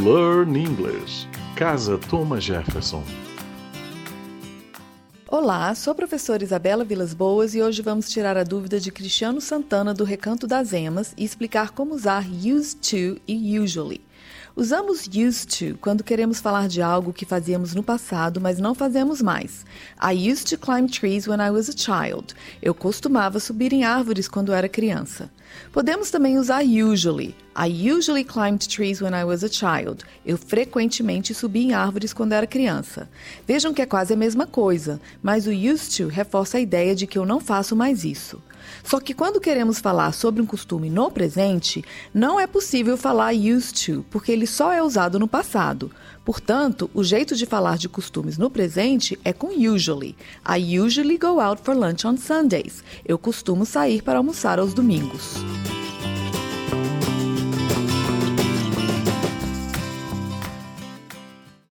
Learn English. Casa Thomas Jefferson. Olá, sou a professora Isabela Vilas Boas e hoje vamos tirar a dúvida de Cristiano Santana do Recanto das Emas e explicar como usar used to e usually. Usamos used to quando queremos falar de algo que fazíamos no passado, mas não fazemos mais. I used to climb trees when I was a child. Eu costumava subir em árvores quando era criança. Podemos também usar usually. I usually climbed trees when I was a child. Eu frequentemente subi em árvores quando era criança. Vejam que é quase a mesma coisa, mas o used to reforça a ideia de que eu não faço mais isso. Só que quando queremos falar sobre um costume no presente, não é possível falar used to, porque ele só é usado no passado. Portanto, o jeito de falar de costumes no presente é com usually. I usually go out for lunch on Sundays. Eu costumo sair para almoçar aos domingos.